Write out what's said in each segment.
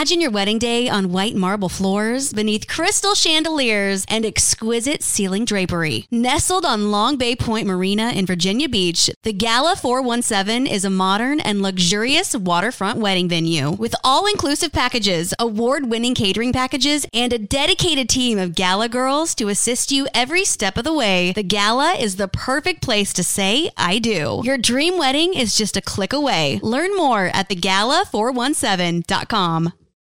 Imagine your wedding day on white marble floors beneath crystal chandeliers and exquisite ceiling drapery. Nestled on Long Bay Point Marina in Virginia Beach, the Gala 417 is a modern and luxurious waterfront wedding venue with all inclusive packages, award winning catering packages, and a dedicated team of gala girls to assist you every step of the way. The Gala is the perfect place to say, I do. Your dream wedding is just a click away. Learn more at thegala417.com.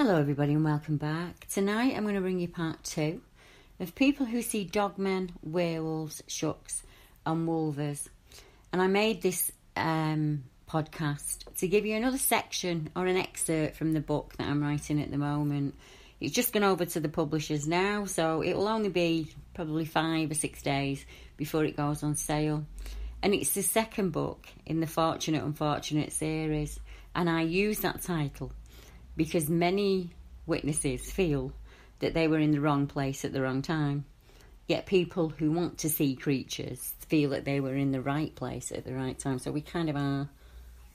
Hello, everybody, and welcome back. Tonight I'm going to bring you part two of people who see dogmen, werewolves, shucks, and wolvers. And I made this um, podcast to give you another section or an excerpt from the book that I'm writing at the moment. It's just gone over to the publishers now, so it will only be probably five or six days before it goes on sale. And it's the second book in the Fortunate Unfortunate series, and I use that title because many witnesses feel that they were in the wrong place at the wrong time. Yet people who want to see creatures feel that they were in the right place at the right time. So we kind of are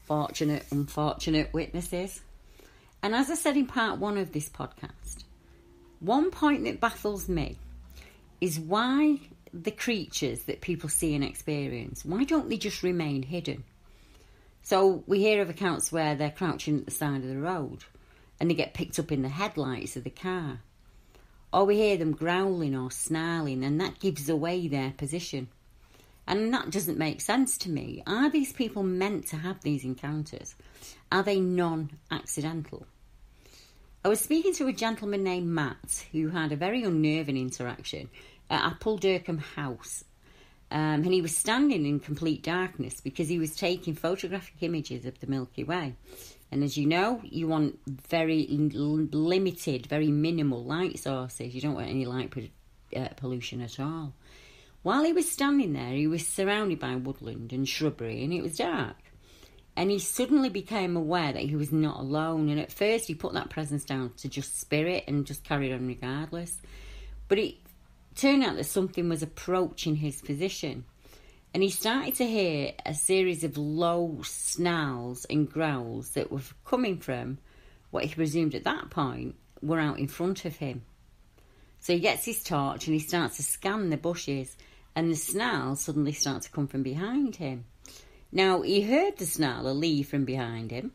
fortunate, unfortunate witnesses. And as I said in part one of this podcast, one point that baffles me is why the creatures that people see and experience, why don't they just remain hidden? So we hear of accounts where they're crouching at the side of the road and they get picked up in the headlights of the car. Or we hear them growling or snarling, and that gives away their position. And that doesn't make sense to me. Are these people meant to have these encounters? Are they non accidental? I was speaking to a gentleman named Matt who had a very unnerving interaction at Appuldurcombe House. Um, and he was standing in complete darkness because he was taking photographic images of the Milky Way. And as you know, you want very limited, very minimal light sources. You don't want any light uh, pollution at all. While he was standing there, he was surrounded by woodland and shrubbery, and it was dark. And he suddenly became aware that he was not alone. And at first, he put that presence down to just spirit and just carried on regardless. But it turned out that something was approaching his position and he started to hear a series of low snarls and growls that were coming from what he presumed at that point were out in front of him. So he gets his torch and he starts to scan the bushes, and the snarls suddenly start to come from behind him. Now, he heard the snarler leave from behind him.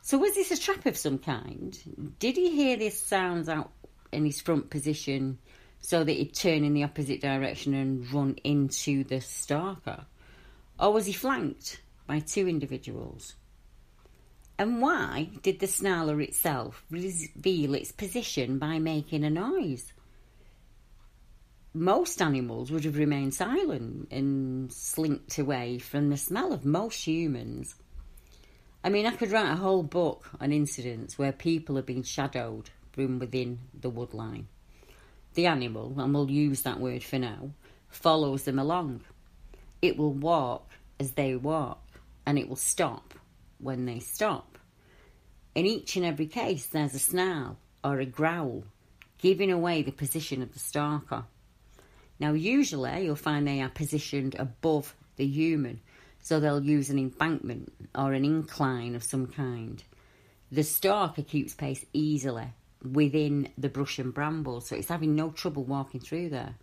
So, was this a trap of some kind? Did he hear these sounds out in his front position so that he'd turn in the opposite direction and run into the stalker? Or was he flanked by two individuals? And why did the snarler itself reveal its position by making a noise? Most animals would have remained silent and slinked away from the smell of most humans. I mean, I could write a whole book on incidents where people have been shadowed from within the woodline the animal, and we'll use that word for now, follows them along. It will walk as they walk, and it will stop when they stop. In each and every case, there's a snarl or a growl, giving away the position of the stalker. Now, usually, you'll find they are positioned above the human, so they'll use an embankment or an incline of some kind. The stalker keeps pace easily within the brush and bramble, so it's having no trouble walking through there.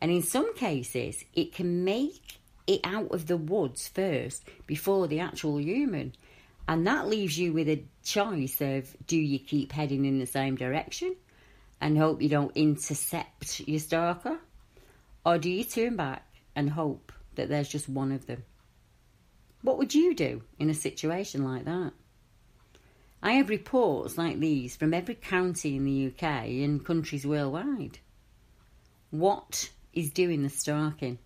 And in some cases, it can make it out of the woods first before the actual human. And that leaves you with a choice of do you keep heading in the same direction and hope you don't intercept your stalker? Or do you turn back and hope that there's just one of them? What would you do in a situation like that? I have reports like these from every county in the UK and countries worldwide. What is doing the stalking?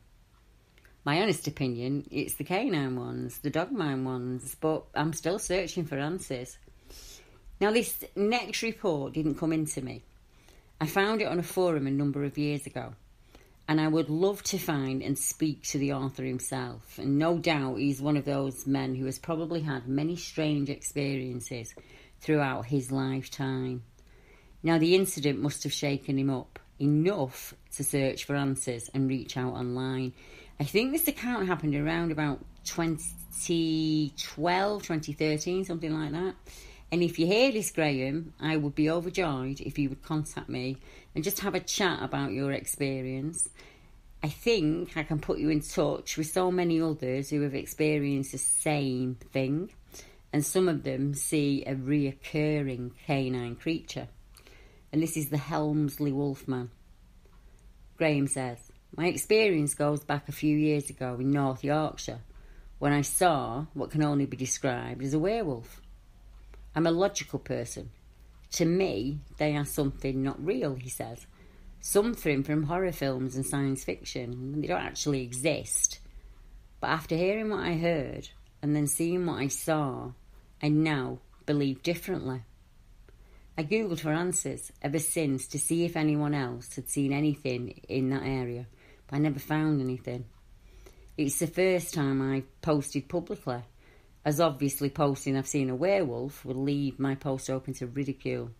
My honest opinion, it's the canine ones, the dogmen ones, but I'm still searching for answers. Now, this next report didn't come into me. I found it on a forum a number of years ago, and I would love to find and speak to the author himself. And no doubt he's one of those men who has probably had many strange experiences throughout his lifetime. Now, the incident must have shaken him up enough to search for answers and reach out online. I think this account happened around about 2012, 2013, something like that. And if you hear this, Graham, I would be overjoyed if you would contact me and just have a chat about your experience. I think I can put you in touch with so many others who have experienced the same thing, and some of them see a reoccurring canine creature. And this is the Helmsley Wolfman. Graham says, My experience goes back a few years ago in North Yorkshire when I saw what can only be described as a werewolf. I'm a logical person. To me, they are something not real, he says. Something from horror films and science fiction. They don't actually exist. But after hearing what I heard and then seeing what I saw, I now believe differently. I googled for answers ever since to see if anyone else had seen anything in that area, but I never found anything. It's the first time I've posted publicly, as obviously posting I've seen a werewolf would leave my post open to ridicule.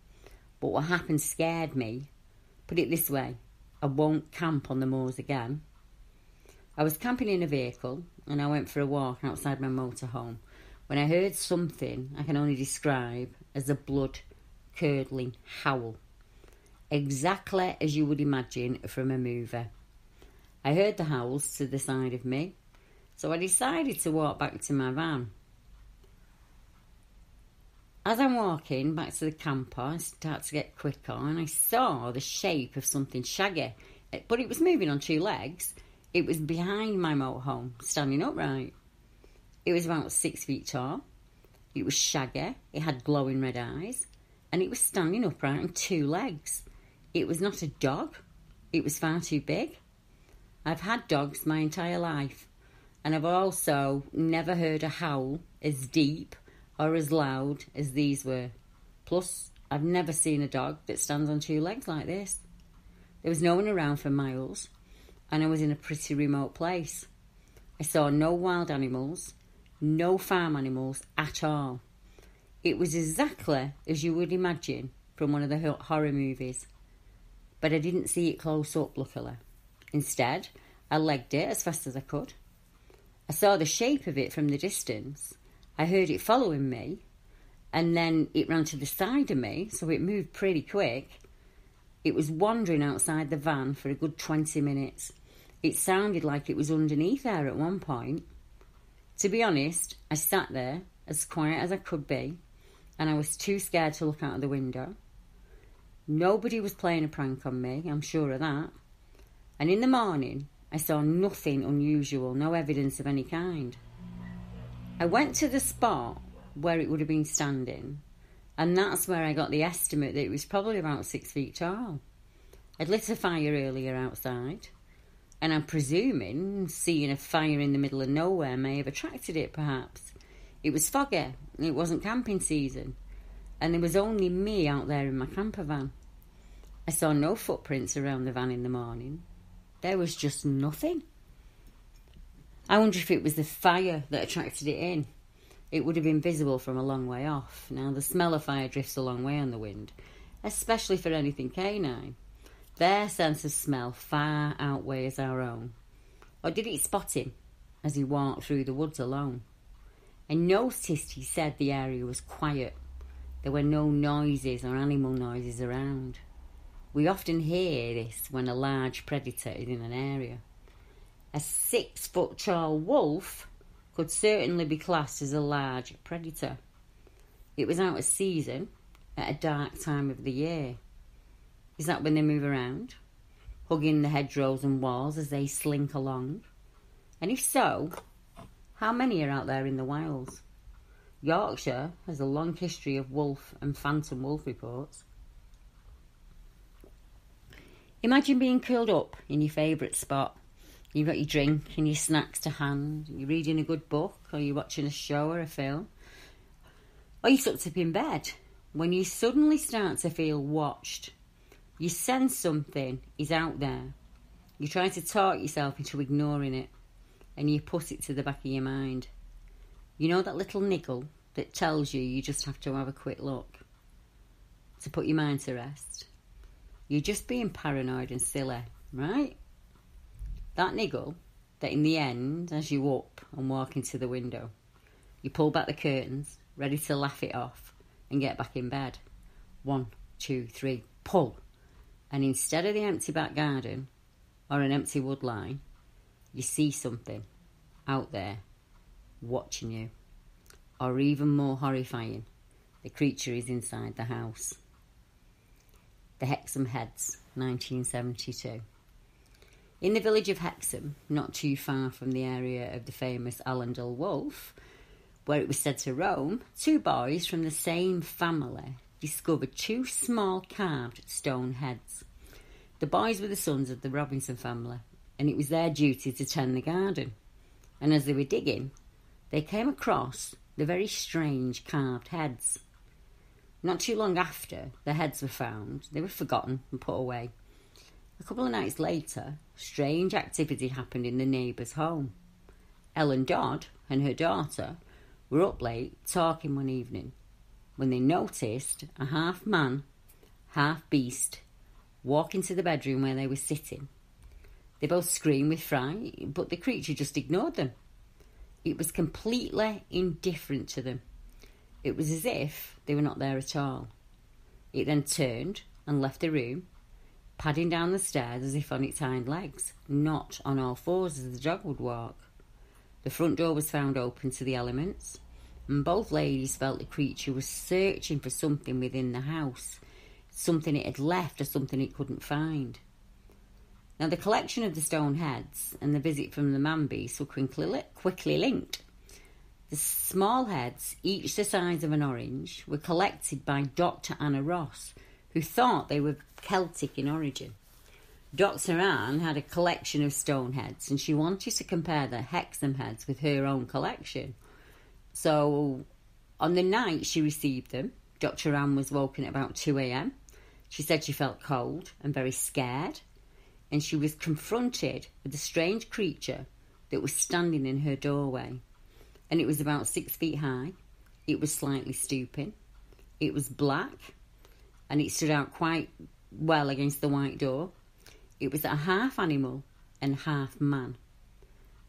But what happened scared me. Put it this way I won't camp on the moors again. I was camping in a vehicle and I went for a walk outside my motorhome when I heard something I can only describe as a blood curdling howl, exactly as you would imagine from a movie. I heard the howls to the side of me, so I decided to walk back to my van. As I'm walking back to the camper, I start to get quicker and I saw the shape of something shaggy, but it was moving on two legs. It was behind my motorhome, standing upright. It was about six feet tall. It was shaggy. It had glowing red eyes and it was standing upright on two legs. It was not a dog, it was far too big. I've had dogs my entire life, and I've also never heard a howl as deep or as loud as these were. Plus, I've never seen a dog that stands on two legs like this. There was no one around for miles, and I was in a pretty remote place. I saw no wild animals, no farm animals at all. It was exactly as you would imagine from one of the horror movies, but I didn't see it close up, luckily. Instead, I legged it as fast as I could. I saw the shape of it from the distance. I heard it following me, and then it ran to the side of me, so it moved pretty quick. It was wandering outside the van for a good 20 minutes. It sounded like it was underneath there at one point. To be honest, I sat there as quiet as I could be and I was too scared to look out of the window. Nobody was playing a prank on me, I'm sure of that. And in the morning, I saw nothing unusual, no evidence of any kind. I went to the spot where it would have been standing, and that's where I got the estimate that it was probably about six feet tall. I'd lit a fire earlier outside, and I'm presuming seeing a fire in the middle of nowhere may have attracted it, perhaps. It was foggy, it wasn't camping season, and there was only me out there in my camper van. I saw no footprints around the van in the morning. There was just nothing. I wonder if it was the fire that attracted it in. It would have been visible from a long way off. Now, the smell of fire drifts a long way on the wind, especially for anything canine. Their sense of smell far outweighs our own. Or did it spot him as he walked through the woods alone? I noticed he said the area was quiet. There were no noises or animal noises around. We often hear this when a large predator is in an area. A six foot tall wolf could certainly be classed as a large predator. It was out of season at a dark time of the year. Is that when they move around, hugging the hedgerows and walls as they slink along? And if so, how many are out there in the wilds? Yorkshire has a long history of wolf and phantom wolf reports. Imagine being curled up in your favourite spot, You've got your drink and your snacks to hand. You're reading a good book, or you're watching a show or a film, or you're tucked up in bed. When you suddenly start to feel watched, you sense something is out there. You're trying to talk yourself into ignoring it, and you put it to the back of your mind. You know that little niggle that tells you you just have to have a quick look to put your mind to rest. You're just being paranoid and silly, right? That niggle that in the end, as you up and walk into the window, you pull back the curtains, ready to laugh it off and get back in bed. One, two, three, pull. And instead of the empty back garden or an empty wood line, you see something out there watching you. Or even more horrifying, the creature is inside the house. The Hexham Heads, 1972. In the village of Hexham, not too far from the area of the famous Allendale Wolf, where it was said to roam, two boys from the same family discovered two small carved stone heads. The boys were the sons of the Robinson family, and it was their duty to tend the garden. And as they were digging, they came across the very strange carved heads. Not too long after the heads were found, they were forgotten and put away. A couple of nights later, strange activity happened in the neighbour's home. Ellen Dodd and her daughter were up late talking one evening when they noticed a half man, half beast walk into the bedroom where they were sitting. They both screamed with fright, but the creature just ignored them. It was completely indifferent to them. It was as if they were not there at all. It then turned and left the room, padding down the stairs as if on its hind legs, not on all fours as the dog would walk. The front door was found open to the elements, and both ladies felt the creature was searching for something within the house, something it had left or something it couldn't find. Now, the collection of the stone heads and the visit from the man beast were quickly, quickly linked. The small heads, each the size of an orange, were collected by Dr. Anna Ross, who thought they were Celtic in origin. Dr. Anne had a collection of stone heads and she wanted to compare the Hexham heads with her own collection. So, on the night she received them, Dr. Anne was woken at about 2 a.m. She said she felt cold and very scared and she was confronted with a strange creature that was standing in her doorway. And it was about six feet high, it was slightly stooping, it was black, and it stood out quite well against the white door. It was a half animal and half man.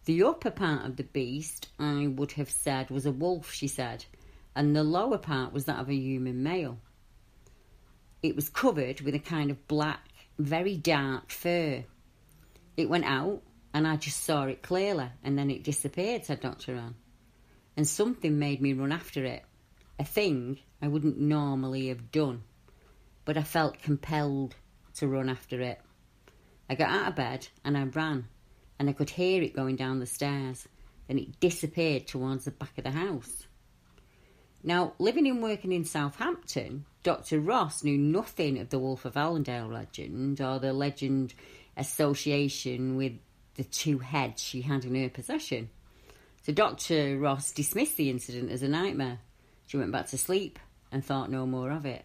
The upper part of the beast, I would have said, was a wolf, she said, and the lower part was that of a human male. It was covered with a kind of black very dark fur. It went out, and I just saw it clearly, and then it disappeared, said Dr. Anne. And something made me run after it, a thing I wouldn't normally have done, but I felt compelled to run after it. I got out of bed and I ran, and I could hear it going down the stairs. Then it disappeared towards the back of the house. Now, living and working in Southampton, Dr. Ross knew nothing of the Wolf of Allendale legend or the legend association with the two heads she had in her possession. So Dr. Ross dismissed the incident as a nightmare. She went back to sleep and thought no more of it.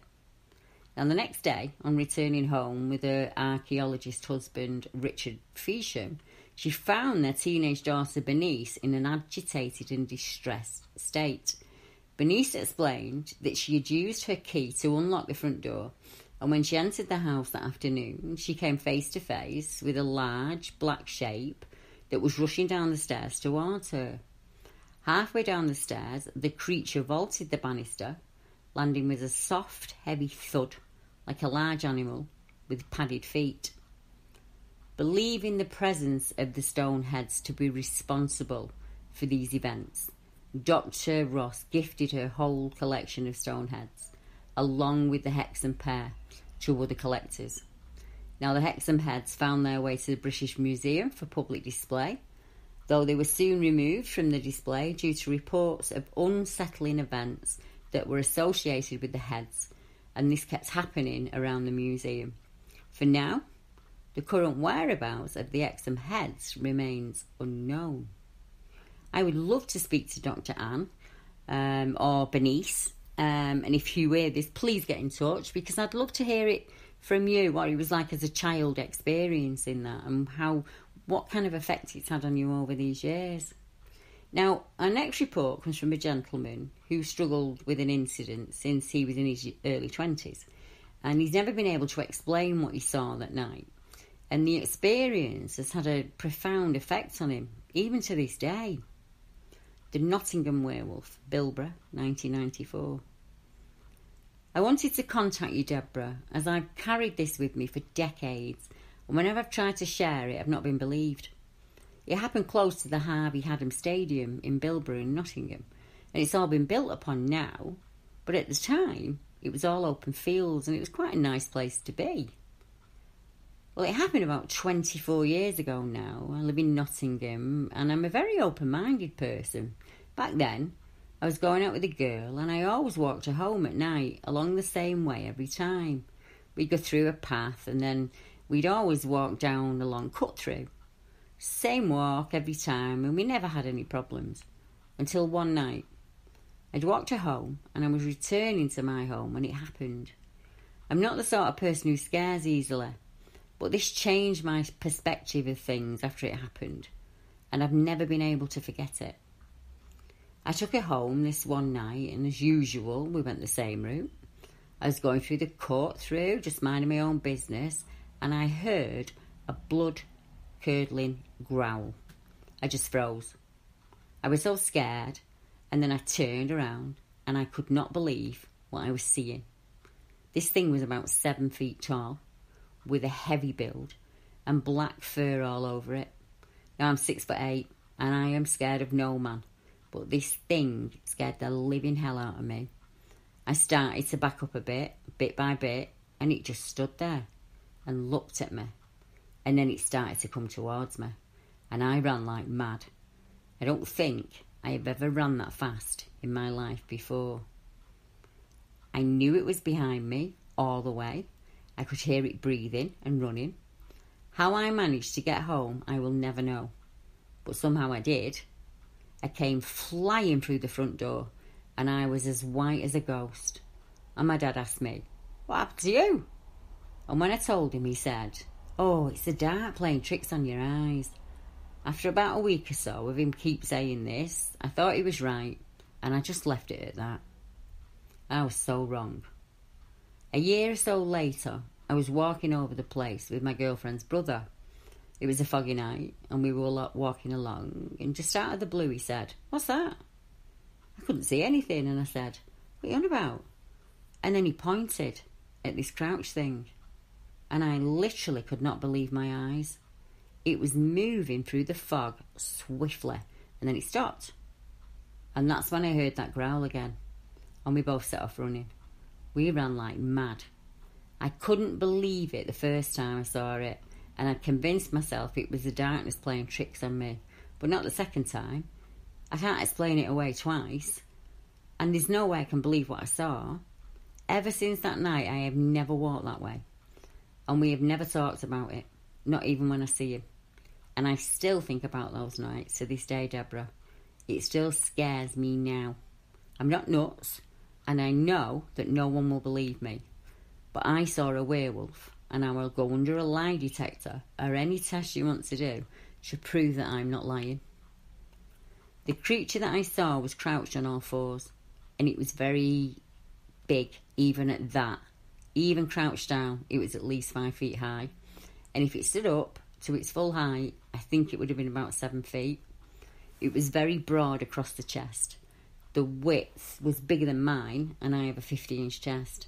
And the next day, on returning home with her archaeologist husband Richard Feachem, she found their teenage daughter Bernice in an agitated and distressed state. Bernice explained that she had used her key to unlock the front door, and when she entered the house that afternoon, she came face to face with a large black shape that was rushing down the stairs towards her. Halfway down the stairs, the creature vaulted the banister, landing with a soft, heavy thud, like a large animal with padded feet. Believing the presence of the stone heads to be responsible for these events, Dr. Ross gifted her whole collection of stone heads, along with the Hexham pair, to other collectors. Now, the Hexham heads found their way to the British Museum for public display, though they were soon removed from the display due to reports of unsettling events that were associated with the heads, and this kept happening around the museum. For now, The current whereabouts of the Exham heads remains unknown. I would love to speak to Dr. Anne um, or Bernice, um, and if you hear this, please get in touch because I'd love to hear it from you what it was like as a child experiencing that and how what kind of effect it's had on you over these years. Now, our next report comes from a gentleman who struggled with an incident since he was in his early 20s, and he's never been able to explain what he saw that night. And the experience has had a profound effect on him, even to this day. The Nottingham Werewolf, Bilborough, 1994. I wanted to contact you, Deborah, as I've carried this with me for decades, and whenever I've tried to share it, I've not been believed. It happened close to the Harvey Hadden Stadium in Bilborough in Nottingham, and it's all been built upon now, but at the time it was all open fields and it was quite a nice place to be. Well, it happened about 24 years ago now. I live in Nottingham and I'm a very open minded person. Back then, I was going out with a girl and I always walked her home at night along the same way every time. We'd go through a path and then we'd always walk down a long cut through. Same walk every time, and we never had any problems. Until one night. I'd walked her home, and I was returning to my home when it happened. I'm not the sort of person who scares easily, but this changed my perspective of things after it happened, and I've never been able to forget it. I took her home this one night, and as usual, we went the same route. I was going through the court through, just minding my own business, and I heard a blood curdling growl. I just froze. I was so scared, and then I turned around and I could not believe what I was seeing. This thing was about seven feet tall, with a heavy build and black fur all over it. Now I'm six foot eight, and I am scared of no man, but this thing scared the living hell out of me. I started to back up a bit, bit by bit, and it just stood there and looked at me and then it started to come towards me, and I ran like mad. I don't think I have ever run that fast in my life before. I knew it was behind me all the way. I could hear it breathing and running. How I managed to get home, I will never know. But somehow I did. I came flying through the front door, and I was as white as a ghost. And my dad asked me, What happened to you? And when I told him, he said, Oh, it's the dark playing tricks on your eyes. After about a week or so of him keep saying this, I thought he was right, and I just left it at that. I was so wrong. A year or so later, I was walking over the place with my girlfriend's brother. It was a foggy night, and we were walking along, and just out of the blue, he said, What's that? I couldn't see anything, and I said, What are you on about? And then he pointed at this crouch thing and I literally could not believe my eyes. It was moving through the fog swiftly, and then it stopped. And that's when I heard that growl again, and we both set off running. We ran like mad. I couldn't believe it the first time I saw it, and I'd convinced myself it was the darkness playing tricks on me, but not the second time. I can't explain it away twice, and there's no way I can believe what I saw. Ever since that night, I have never walked that way and we have never talked about it, not even when I see him. And I still think about those nights to this day, Deborah. It still scares me now. I'm not nuts, and I know that no one will believe me. But I saw a werewolf, and I will go under a lie detector or any test you want to do to prove that I'm not lying. The creature that I saw was crouched on all fours, and it was very big, even at that even crouched down, it was at least five feet high. And if it stood up to its full height, I think it would have been about seven feet. It was very broad across the chest. The width was bigger than mine, and I have a 50 inch chest.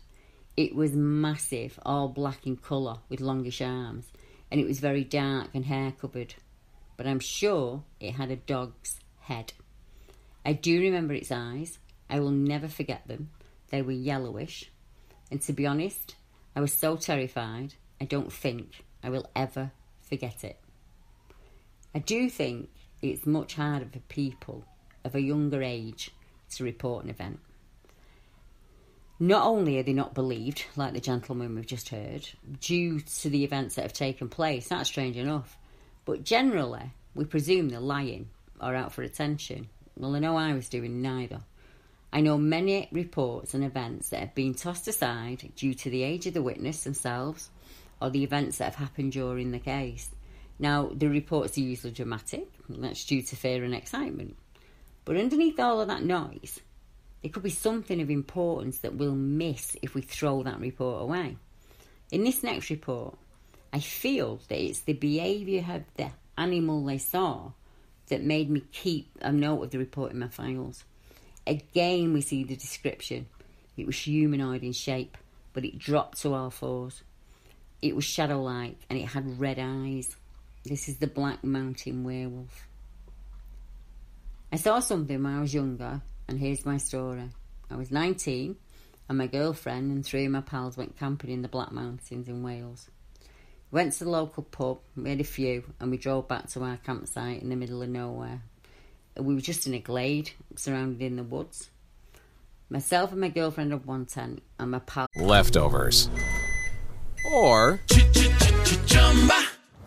It was massive, all black in colour, with longish arms, and it was very dark and hair covered. But I'm sure it had a dog's head. I do remember its eyes. I will never forget them. They were yellowish, and to be honest, I was so terrified, I don't think I will ever forget it. I do think it's much harder for people of a younger age to report an event. Not only are they not believed, like the gentleman we've just heard, due to the events that have taken place, that's strange enough, but generally we presume they're lying or out for attention. Well, I know I was doing neither. I know many reports and events that have been tossed aside due to the age of the witness themselves or the events that have happened during the case. Now, the reports are usually dramatic, and that's due to fear and excitement. But underneath all of that noise, there could be something of importance that we'll miss if we throw that report away. In this next report, I feel that it's the behaviour of the animal they saw that made me keep a note of the report in my files. Again, we see the description. It was humanoid in shape, but it dropped to all fours. It was shadow like and it had red eyes. This is the Black Mountain Werewolf. I saw something when I was younger, and here's my story. I was 19, and my girlfriend and three of my pals went camping in the Black Mountains in Wales. We went to the local pub, we had a few, and we drove back to our campsite in the middle of nowhere. We were just in a glade, surrounded in the woods. Myself and my girlfriend had one tent, and my pal. Leftovers. Or.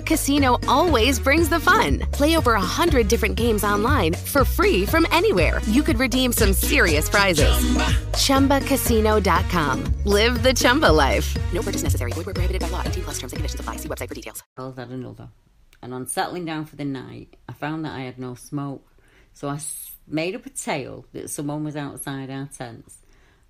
Chumba Casino always brings the fun. Play over a hundred different games online for free from anywhere. You could redeem some serious prizes. Chumba. ChumbaCasino.com. Live the Chumba life. No purchase necessary. Void where prohibited by law. 18 plus terms and conditions apply. See website for details. I'll add another. And on settling down for the night, I found that I had no smoke. So I made up a tale that someone was outside our tents.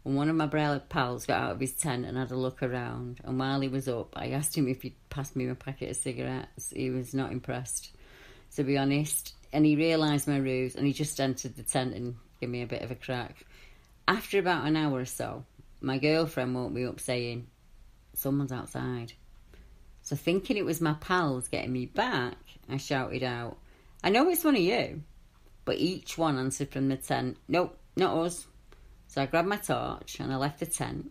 And one of my pals got out of his tent and had a look around. And while he was up, I asked him if he'd pass me a packet of cigarettes. He was not impressed, to be honest. And he realised my ruse and he just entered the tent and gave me a bit of a crack. After about an hour or so, my girlfriend woke me up saying, Someone's outside. So, thinking it was my pals getting me back, I shouted out, I know it's one of you. But each one answered from the tent, Nope, not us. So I grabbed my torch and I left the tent.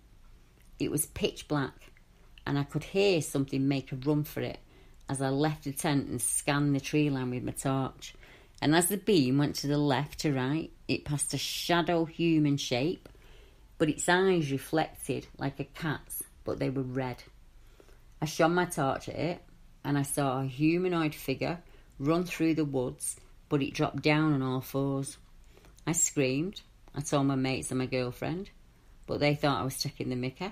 It was pitch black, and I could hear something make a run for it as I left the tent and scanned the tree line with my torch. And as the beam went to the left to right, it passed a shadow human shape, but its eyes reflected like a cat's, but they were red. I shone my torch at it, and I saw a humanoid figure run through the woods, but it dropped down on all fours. I screamed. I told my mates and my girlfriend, but they thought I was taking the mickey.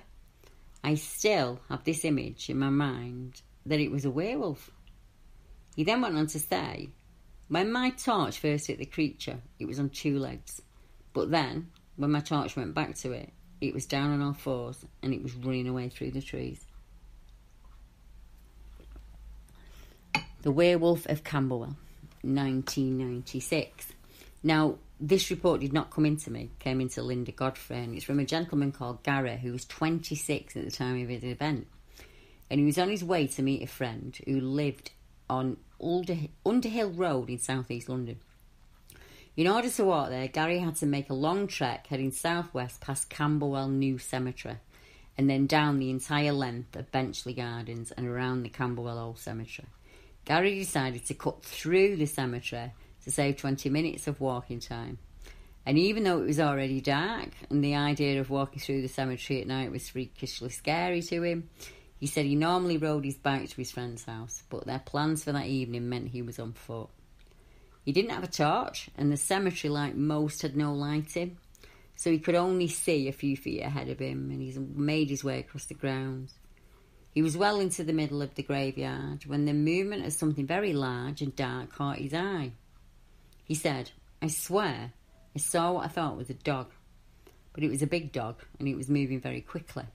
I still have this image in my mind that it was a werewolf. He then went on to say, when my torch first hit the creature, it was on two legs. But then, when my torch went back to it, it was down on all fours and it was running away through the trees. The Werewolf of Camberwell, 1996. Now, this report did not come into me, it came into Linda Godfrey, and it's from a gentleman called Gary who was 26 at the time of his event. And he was on his way to meet a friend who lived on Under- Underhill Road in southeast London. In order to walk there, Gary had to make a long trek heading southwest past Camberwell New Cemetery and then down the entire length of Brenchley Gardens and around the Camberwell Old Cemetery. Gary decided to cut through the cemetery to save 20 minutes of walking time. And even though it was already dark and the idea of walking through the cemetery at night was freakishly scary to him, He said he normally rode his bike to his friend's house, but their plans for that evening meant he was on foot. He didn't have a torch, and the cemetery, like most, had no lighting, so he could only see a few feet ahead of him, and he made his way across the grounds. He was well into the middle of the graveyard when the movement of something very large and dark caught his eye. He said, I swear, I saw what I thought was a dog, but it was a big dog and it was moving very quickly.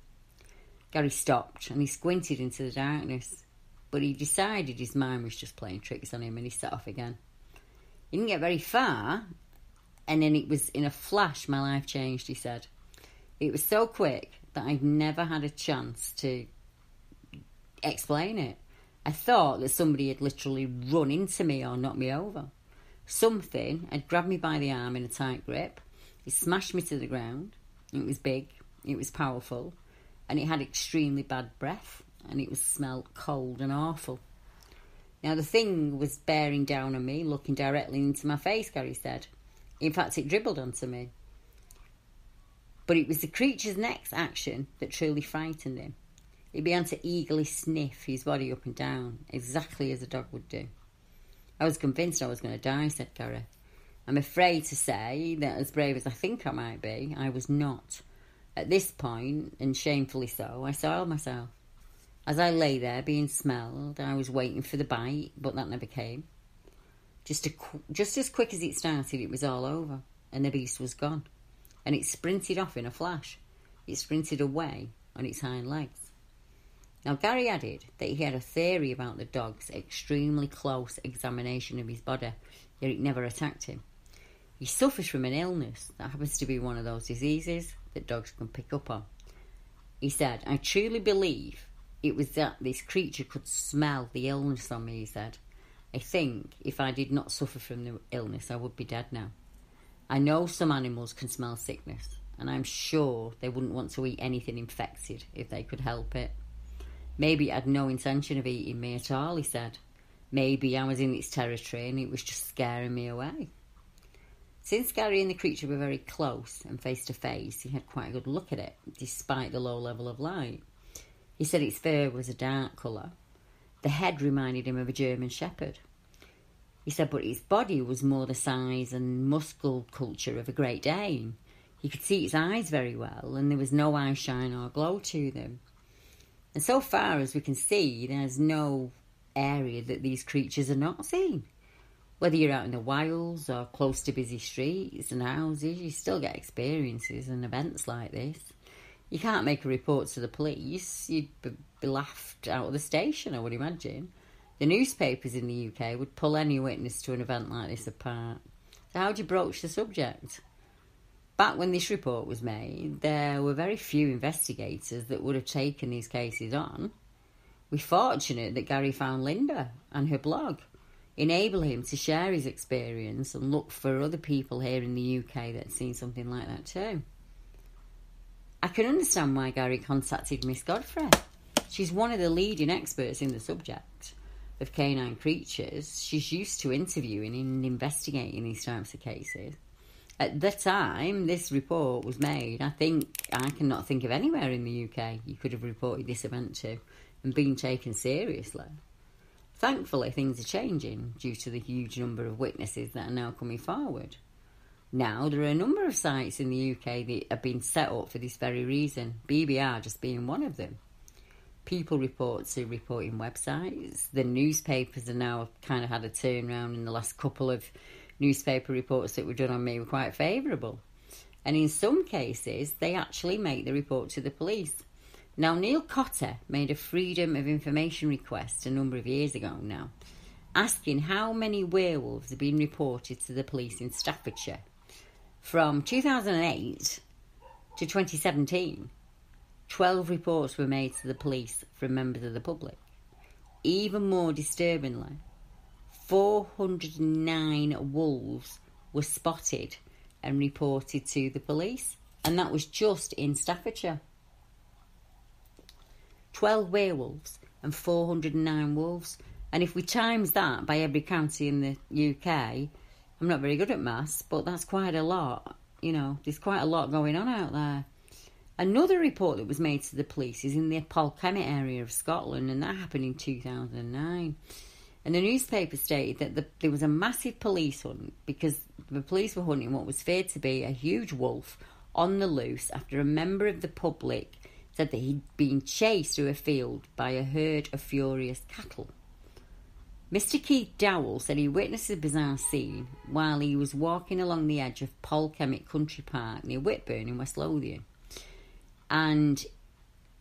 Gary stopped and he squinted into the darkness, but he decided his mind was just playing tricks on him and he set off again. He didn't get very far, and then it was in a flash my life changed, he said. It was so quick that I'd never had a chance to explain it. I thought that somebody had literally run into me or knocked me over. Something had grabbed me by the arm in a tight grip. It smashed me to the ground. It was big, it was powerful, and it had extremely bad breath, and it was smelled cold and awful. Now, the thing was bearing down on me, looking directly into my face, Gary said. In fact, it dribbled onto me. But it was the creature's next action that truly frightened him. It began to eagerly sniff his body up and down, exactly as a dog would do. I was convinced I was going to die, said Gary. I'm afraid to say that, as brave as I think I might be, I was not. At this point, and shamefully so, I soiled myself. As I lay there being smelled, I was waiting for the bite, but that never came. Just, qu- just as quick as it started, it was all over, and the beast was gone. And it sprinted off in a flash. It sprinted away on its hind legs. Now, Gary added that he had a theory about the dog's extremely close examination of his body, yet it never attacked him. He suffers from an illness that happens to be one of those diseases that dogs can pick up on. He said, I truly believe it was that this creature could smell the illness on me, he said. I think if I did not suffer from the illness, I would be dead now. I know some animals can smell sickness, and I'm sure they wouldn't want to eat anything infected if they could help it. Maybe it had no intention of eating me at all, he said. Maybe I was in its territory and it was just scaring me away. Since Gary and the creature were very close and face to face, he had quite a good look at it, despite the low level of light. He said its fur was a dark colour. The head reminded him of a German shepherd. He said, but its body was more the size and musculature of a Great Dane. He could see its eyes very well, and there was no eye shine or glow to them. And so far as we can see, there's no area that these creatures are not seen. Whether you're out in the wilds or close to busy streets and houses, you still get experiences and events like this. You can't make a report to the police, you'd be laughed out of the station, I would imagine. The newspapers in the UK would pull any witness to an event like this apart. So, how do you broach the subject? Back when this report was made, there were very few investigators that would have taken these cases on. We're fortunate that Gary found Linda and her blog enable him to share his experience and look for other people here in the UK that seen something like that too. I can understand why Gary contacted Miss Godfrey. She's one of the leading experts in the subject of canine creatures. She's used to interviewing and investigating these types of cases. At the time this report was made, I think I cannot think of anywhere in the UK you could have reported this event to and been taken seriously. Thankfully, things are changing due to the huge number of witnesses that are now coming forward. Now, there are a number of sites in the UK that have been set up for this very reason, BBR just being one of them. People report to reporting websites. The newspapers are now kind of had a turnaround in the last couple of newspaper reports that were done on me were quite favourable. And in some cases, they actually make the report to the police. Now, Neil Cotter made a Freedom of Information request a number of years ago now, asking how many werewolves have been reported to the police in Staffordshire. From 2008 to 2017, 12 reports were made to the police from members of the public. Even more disturbingly, 409 wolves were spotted and reported to the police, and that was just in Staffordshire. 12 werewolves and 409 wolves. And if we times that by every county in the UK, I'm not very good at maths, but that's quite a lot. You know, there's quite a lot going on out there. Another report that was made to the police is in the Polkemmet area of Scotland, and that happened in 2009. And the newspaper stated that the, there was a massive police hunt because the police were hunting what was feared to be a huge wolf on the loose after a member of the public said that he'd been chased through a field by a herd of furious cattle. Mr. Keith Dowell said he witnessed a bizarre scene while he was walking along the edge of Polkemmet Country Park near Whitburn in West Lothian. And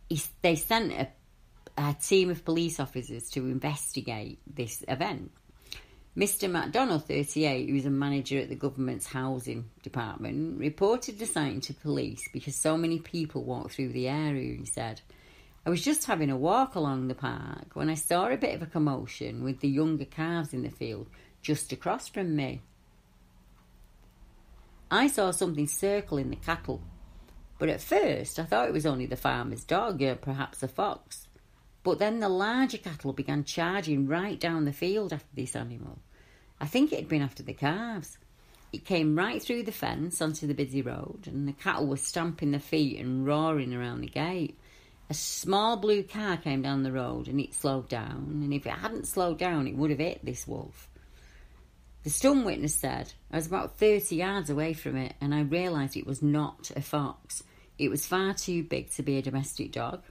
he, they sent a, a team of police officers to investigate this event. Mr. MacDonald, 38, who was a manager at the government's housing department, reported the sighting to police because so many people walked through the area, he said. I was just having a walk along the park when I saw a bit of a commotion with the younger calves in the field just across from me. I saw something circling the cattle, but at first I thought it was only the farmer's dog or perhaps a fox. But then the larger cattle began charging right down the field after this animal. I think it had been after the calves. It came right through the fence onto the busy road, and the cattle were stamping their feet and roaring around the gate. A small blue car came down the road and it slowed down, and if it hadn't slowed down, it would have hit this wolf. The stun witness said, I was about 30 yards away from it and I realised it was not a fox. It was far too big to be a domestic dog,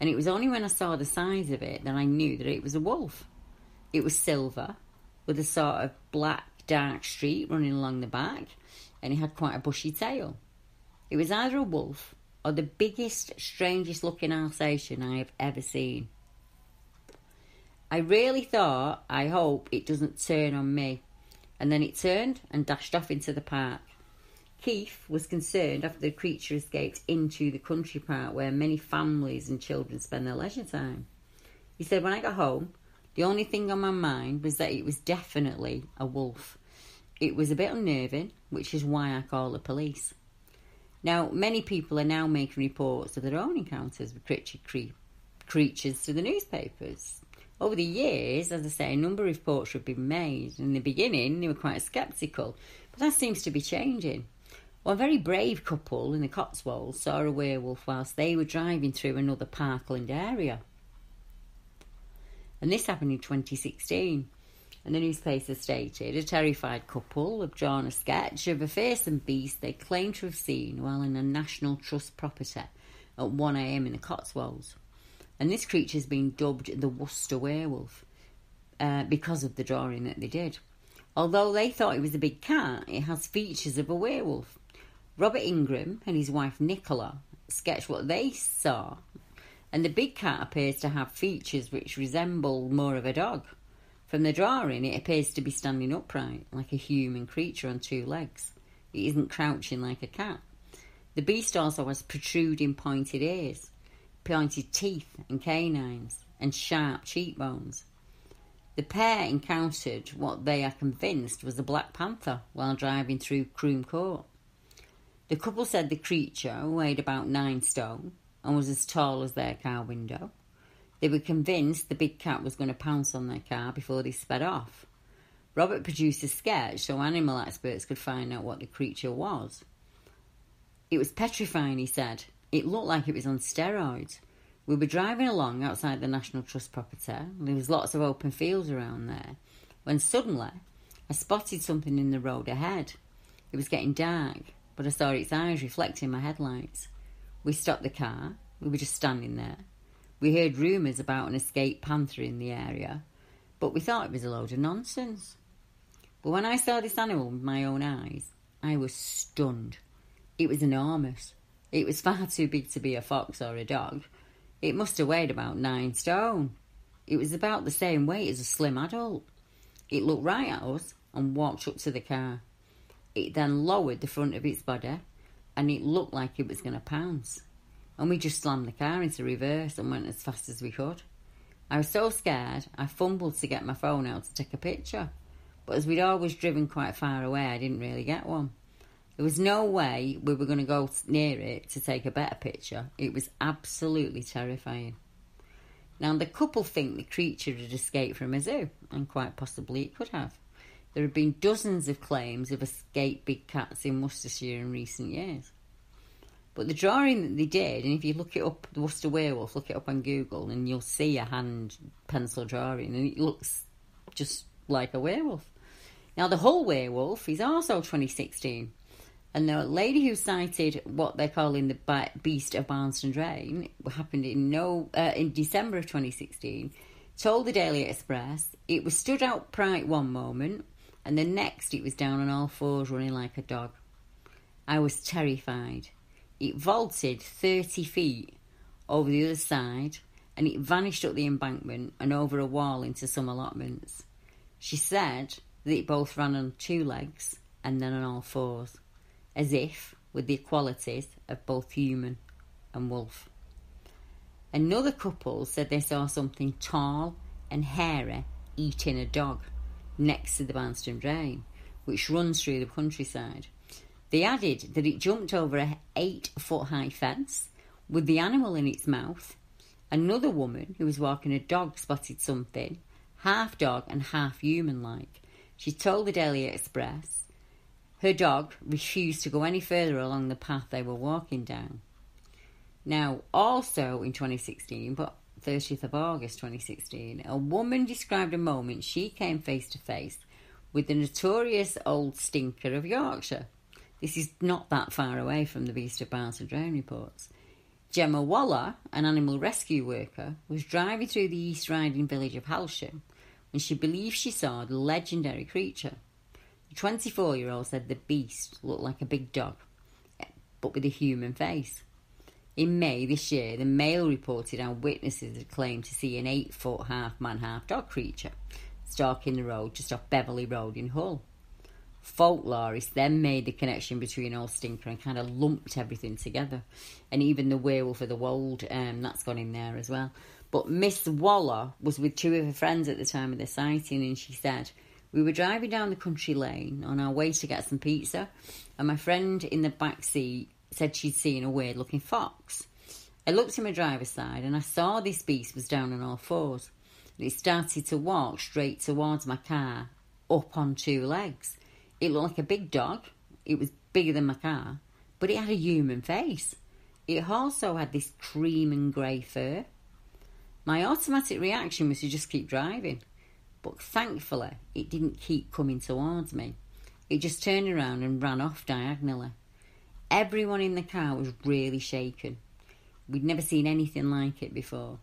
and it was only when I saw the size of it that I knew that it was a wolf. It was silver, with a sort of black, dark streak running along the back, and it had quite a bushy tail. It was either a wolf or the biggest, strangest looking Alsatian I have ever seen. I really thought, I hope it doesn't turn on me. And then it turned and dashed off into the park. Keith was concerned after the creature escaped into the country park where many families and children spend their leisure time. He said, When I got home, the only thing on my mind was that it was definitely a wolf. It was a bit unnerving, which is why I called the police. Now, many people are now making reports of their own encounters with creature cre- creatures to the newspapers. Over the years, as I say, a number of reports have been made. In the beginning, they were quite sceptical, but that seems to be changing. Well, a very brave couple in the Cotswolds saw a werewolf whilst they were driving through another parkland area. And this happened in 2016. And the newspaper stated a terrified couple have drawn a sketch of a fearsome beast they claim to have seen while in a National Trust property at 1am in the Cotswolds. And this creature has been dubbed the Worcester werewolf uh, because of the drawing that they did. Although they thought it was a big cat, it has features of a werewolf. Robert Ingram and his wife Nicola sketched what they saw, and the big cat appears to have features which resemble more of a dog. From the drawing, it appears to be standing upright, like a human creature on two legs. It isn't crouching like a cat. The beast also has protruding pointed ears, pointed teeth and canines, and sharp cheekbones. The pair encountered what they are convinced was a black panther while driving through Croome Court. The couple said the creature weighed about nine stone and was as tall as their car window. They were convinced the big cat was going to pounce on their car before they sped off. Robert produced a sketch so animal experts could find out what the creature was. It was petrifying, he said. It looked like it was on steroids. We were driving along outside the National Trust property. There was lots of open fields around there. When suddenly, I spotted something in the road ahead. It was getting dark, but I saw its eyes reflecting my headlights. We stopped the car. We were just standing there. We heard rumours about an escaped panther in the area, but we thought it was a load of nonsense. But when I saw this animal with my own eyes, I was stunned. It was enormous. It was far too big to be a fox or a dog. It must have weighed about nine stone. It was about the same weight as a slim adult. It looked right at us and walked up to the car. It then lowered the front of its body and it looked like it was going to pounce and we just slammed the car into reverse and went as fast as we could. I was so scared, I fumbled to get my phone out to take a picture. But as we'd always driven quite far away, I didn't really get one. There was no way we were going to go near it to take a better picture. It was absolutely terrifying. Now, the couple think the creature had escaped from a zoo, and quite possibly it could have. There have been dozens of claims of escaped big cats in Worcestershire in recent years. But the drawing that they did, and if you look it up, the Worcester Werewolf, look it up on Google, and you'll see a hand pencil drawing, and it looks just like a werewolf. Now, the Hull werewolf is also 2016, and the lady who sighted what they're calling the beast of Barmston Drain happened in no uh, in December of 2016. Told the Daily Express it was stood out bright one moment, and the next it was down on all fours running like a dog. I was terrified. It vaulted 30 feet over the other side and it vanished up the embankment and over a wall into some allotments. She said that it both ran on two legs and then on all fours, as if with the qualities of both human and wolf. Another couple said they saw something tall and hairy eating a dog next to the Barmston Drain, which runs through the countryside. They added that it jumped over a eight foot high fence with the animal in its mouth. Another woman who was walking a dog spotted something, half dog and half human like. She told the Daily Express her dog refused to go any further along the path they were walking down. Now, also in 2016, but 30th of August 2016, a woman described a moment she came face to face with the notorious old stinker of Yorkshire. This is not that far away from the Beast of Barmston Drain reports. Gemma Waller, an animal rescue worker, was driving through the East Riding village of Halsham when she believed she saw the legendary creature. The 24 year old said the beast looked like a big dog, but with a human face. In May this year, the Mail reported how witnesses had claimed to see an eight foot half man, half dog creature stalking the road just off Beverley Road in Hull. Folklorists then made the connection between Old Stinker and kind of lumped everything together. And even the Werewolf of the Wold, um, that's gone in there as well. But Miss Waller was with two of her friends at the time of the sighting, and she said, We were driving down the country lane on our way to get some pizza, and my friend in the back seat said she'd seen a weird looking fox. I looked in my driver's side and I saw this beast was down on all fours. And it started to walk straight towards my car, up on two legs. It looked like a big dog. It was bigger than my car, but it had a human face. It also had this cream and grey fur. My automatic reaction was to just keep driving, but thankfully it didn't keep coming towards me. It just turned around and ran off diagonally. Everyone in the car was really shaken. We'd never seen anything like it before.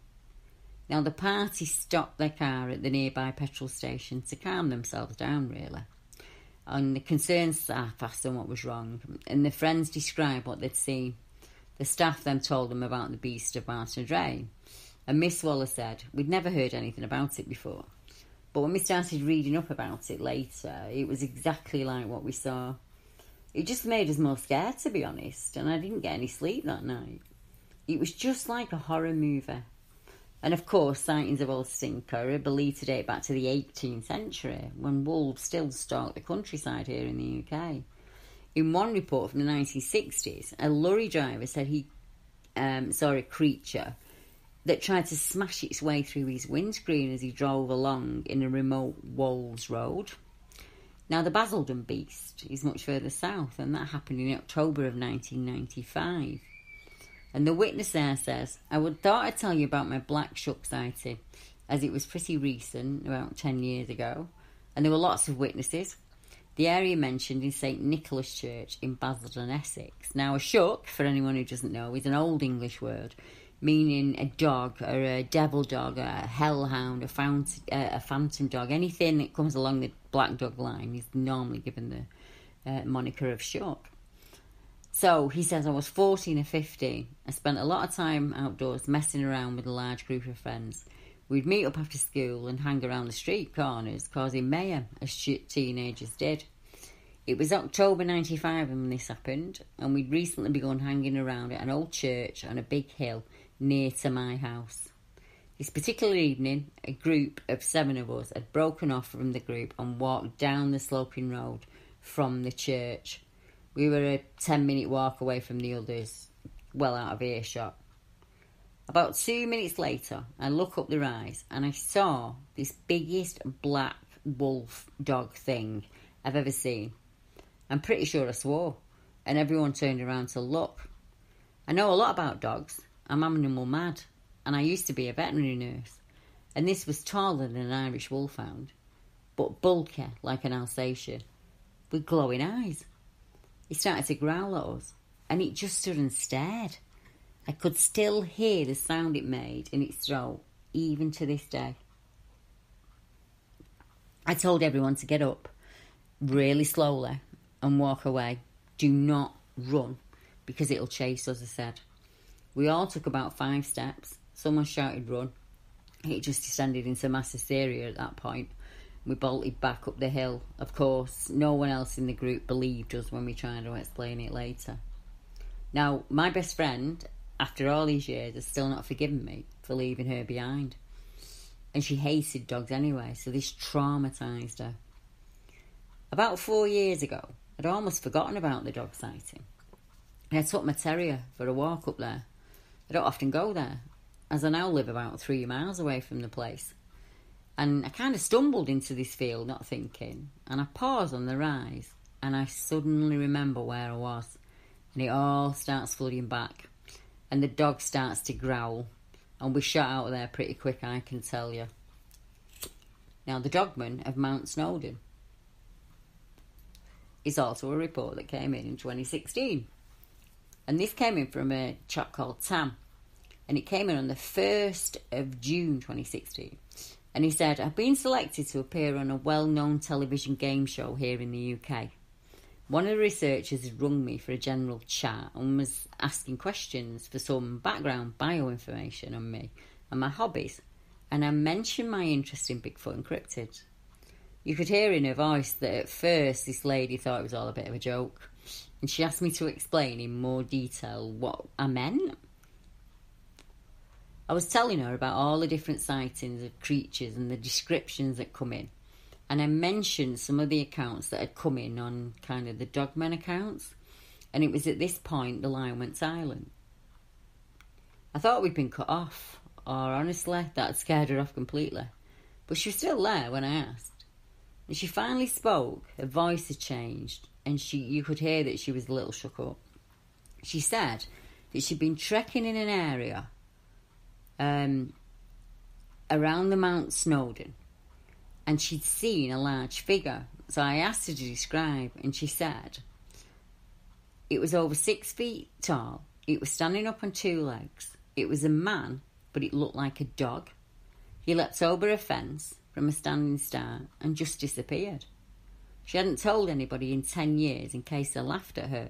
Now, the party stopped their car at the nearby petrol station to calm themselves down, really. And the concerned staff asked them what was wrong, and the friends described what they'd seen. The staff then told them about the beast of Martin Drain, and Miss Waller said, We'd never heard anything about it before. But when we started reading up about it later, it was exactly like what we saw. It just made us more scared, to be honest, and I didn't get any sleep that night. It was just like a horror movie. And of course, sightings of Old Stinker are believed to date back to the 18th century, when wolves still stalked the countryside here in the UK. In one report from the 1960s, a lorry driver said he um, saw a creature that tried to smash its way through his windscreen as he drove along in a remote Wolds road. Now, the Basildon Beast is much further south, and that happened in October of 1995. And the witness there says, I would thought I'd tell you about my black shuck sighting, as it was pretty recent, about 10 years ago, and there were lots of witnesses. The area mentioned is St Nicholas Church in Basildon, Essex. Now, a shuck, for anyone who doesn't know, is an old English word meaning a dog or a devil dog, a hellhound, a, fount- a phantom dog, anything that comes along the black dog line is normally given the uh, moniker of shuck. So he says, I was 14 or 15. I spent a lot of time outdoors messing around with a large group of friends. We'd meet up after school and hang around the street corners, causing mayhem, as teenagers did. It was October 95 when this happened, and we'd recently begun hanging around at an old church on a big hill near to my house. This particular evening, a group of seven of us had broken off from the group and walked down the sloping road from the church. We were a 10 minute walk away from the others, well out of earshot. About two minutes later, I look up the rise and I saw this biggest black wolf dog thing I've ever seen. I'm pretty sure I swore, and everyone turned around to look. I know a lot about dogs. I'm animal mad, and I used to be a veterinary nurse. And this was taller than an Irish wolfhound, but bulkier like an Alsatian, with glowing eyes. He started to growl at us, and it just stood and stared. I could still hear the sound it made in its throat, even to this day. I told everyone to get up really slowly and walk away. Do not run because it'll chase us, I said. We all took about five steps. Someone shouted, run. It just descended into mass hysteria at that point. We bolted back up the hill. Of course, no one else in the group believed us when we tried to explain it later. Now, my best friend, after all these years, has still not forgiven me for leaving her behind. And she hated dogs anyway, so this traumatised her. About four years ago, I'd almost forgotten about the dog sighting. I took my terrier for a walk up there. I don't often go there, as I now live about three miles away from the place. And I kind of stumbled into this field, not thinking, and I paused on the rise, and I suddenly remember where I was, and it all starts flooding back, and the dog starts to growl, and we shut out of there pretty quick, I can tell you. Now, the dogman of Mount Snowdon is also a report that came in in 2016. And this came in from a chap called Tam. And it came in on the 1st of June 2016. And he said, I've been selected to appear on a well known television game show here in the UK. One of the researchers had rung me for a general chat and was asking questions for some background bio information on me and my hobbies. And I mentioned my interest in Bigfoot and. You could hear in her voice that at first this lady thought it was all a bit of a joke, and she asked me to explain in more detail what I meant. I was telling her about all the different sightings of creatures and the descriptions that come in, and I mentioned some of the accounts that had come in on kind of the dogman accounts, and it was at this point the line went silent. I thought we'd been cut off, or honestly, that scared her off completely, but she was still there when I asked. And she finally spoke, her voice had changed, and she you could hear that she was a little shook up. She said that she'd been trekking in an area um, around the Mount Snowdon, and she'd seen a large figure. So I asked her to describe, and she said it was over six feet tall. It was standing up on two legs. It was a man, but it looked like a dog. He leapt over a fence from a standing start and just disappeared. She hadn't told anybody in ten years in case they laughed at her.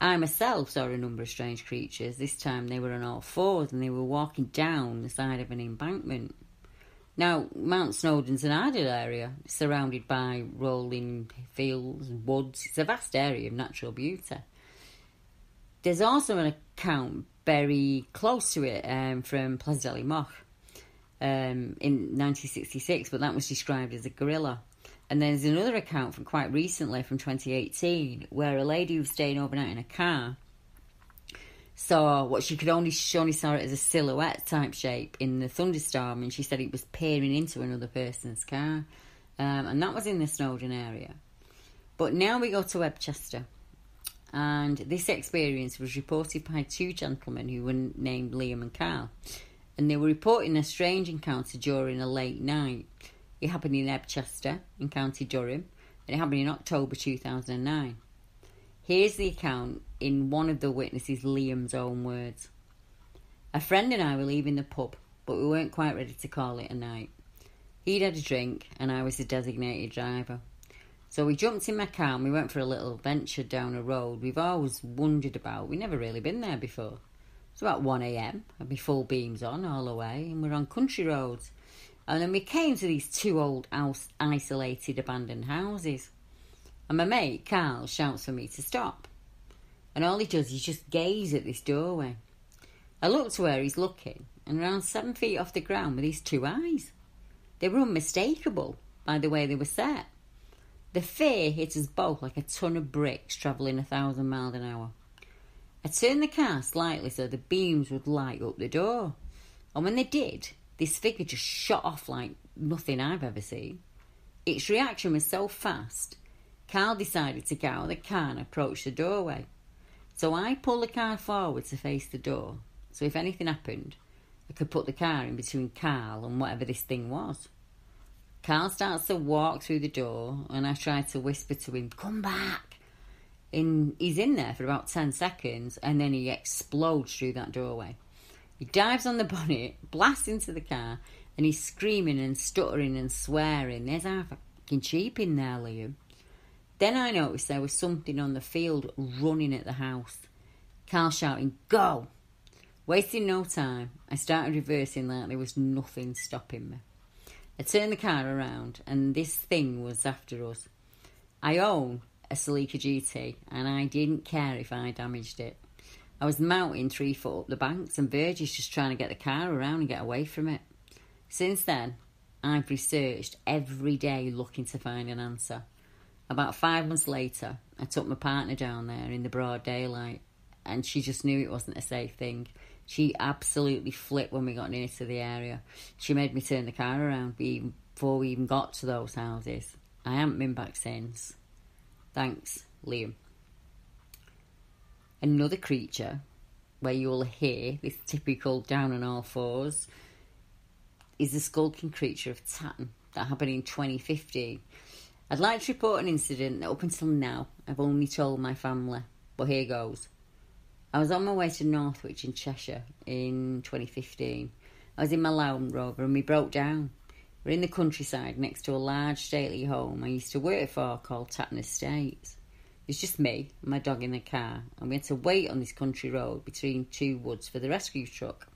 I myself saw a number of strange creatures. This time they were on all fours and they were walking down the side of an embankment. Now, Mount Snowdon's an ideal area, surrounded by rolling fields and woods. It's a vast area of natural beauty. There's also an account very close to it um, from Plaisdell Moch um, in 1966, but that was described as a gorilla. And then there's another account from quite recently, from 2018, where a lady who was staying overnight in a car saw what she could only she only saw it as a silhouette type shape in the thunderstorm, and she said it was peering into another person's car, um, and that was in the Snowdon area. But now we go to Ebchester, and this experience was reported by two gentlemen who were named Liam and Carl and they were reporting a strange encounter during a late night. It happened in Ebchester, in County Durham, and it happened in October 2009. Here's the account in one of the witnesses, Liam's own words. A friend and I were leaving the pub, but we weren't quite ready to call it a night. He'd had a drink, and I was the designated driver. So we jumped in my car and we went for a little venture down a road we've always wondered about. We'd never really been there before. It's about 1am, had my full beams on all the way, and we're on country roads. And then we came to these two old isolated abandoned houses. And my mate, Carl, shouts for me to stop. And all he does is just gaze at this doorway. I look to where he's looking, and around seven feet off the ground were these two eyes. They were unmistakable by the way they were set. The fear hit us both like a ton of bricks travelling a thousand miles an hour. I turned the car slightly so the beams would light up the door. And when they did, this figure just shot off like nothing I've ever seen. Its reaction was so fast, Carl decided to get out of the car and approach the doorway. So I pulled the car forward to face the door. So if anything happened, I could put the car in between Carl and whatever this thing was. Carl starts to walk through the door, and I try to whisper to him, Come back. And he's in there for about 10 seconds, and then he explodes through that doorway. He dives on the bonnet, blasts into the car, and he's screaming and stuttering and swearing. There's our fucking cheap in there, Liam. Then I noticed there was something on the field running at the house. Carl shouting, Go! Wasting no time, I started reversing like there was nothing stopping me. I turned the car around, and this thing was after us. I own a Celica GT, and I didn't care if I damaged it. I was mounting three foot up the banks, and Virgie's just trying to get the car around and get away from it. Since then, I've researched every day looking to find an answer. About five months later, I took my partner down there in the broad daylight, and she just knew it wasn't a safe thing. She absolutely flipped when we got near to the area. She made me turn the car around before we even got to those houses. I haven't been back since. Thanks, Liam. Another creature where you'll hear this typical down on all fours is the skulking creature of Tatton that happened in 2015. I'd like to report an incident that up until now I've only told my family, but here goes. I was on my way to Northwich in Cheshire in 2015. I was in my Land Rover and we broke down. We're in the countryside next to a large stately home I used to work for called Tatton Estates. It's just me and my dog in the car, and we had to wait on this country road between two woods for the rescue truck.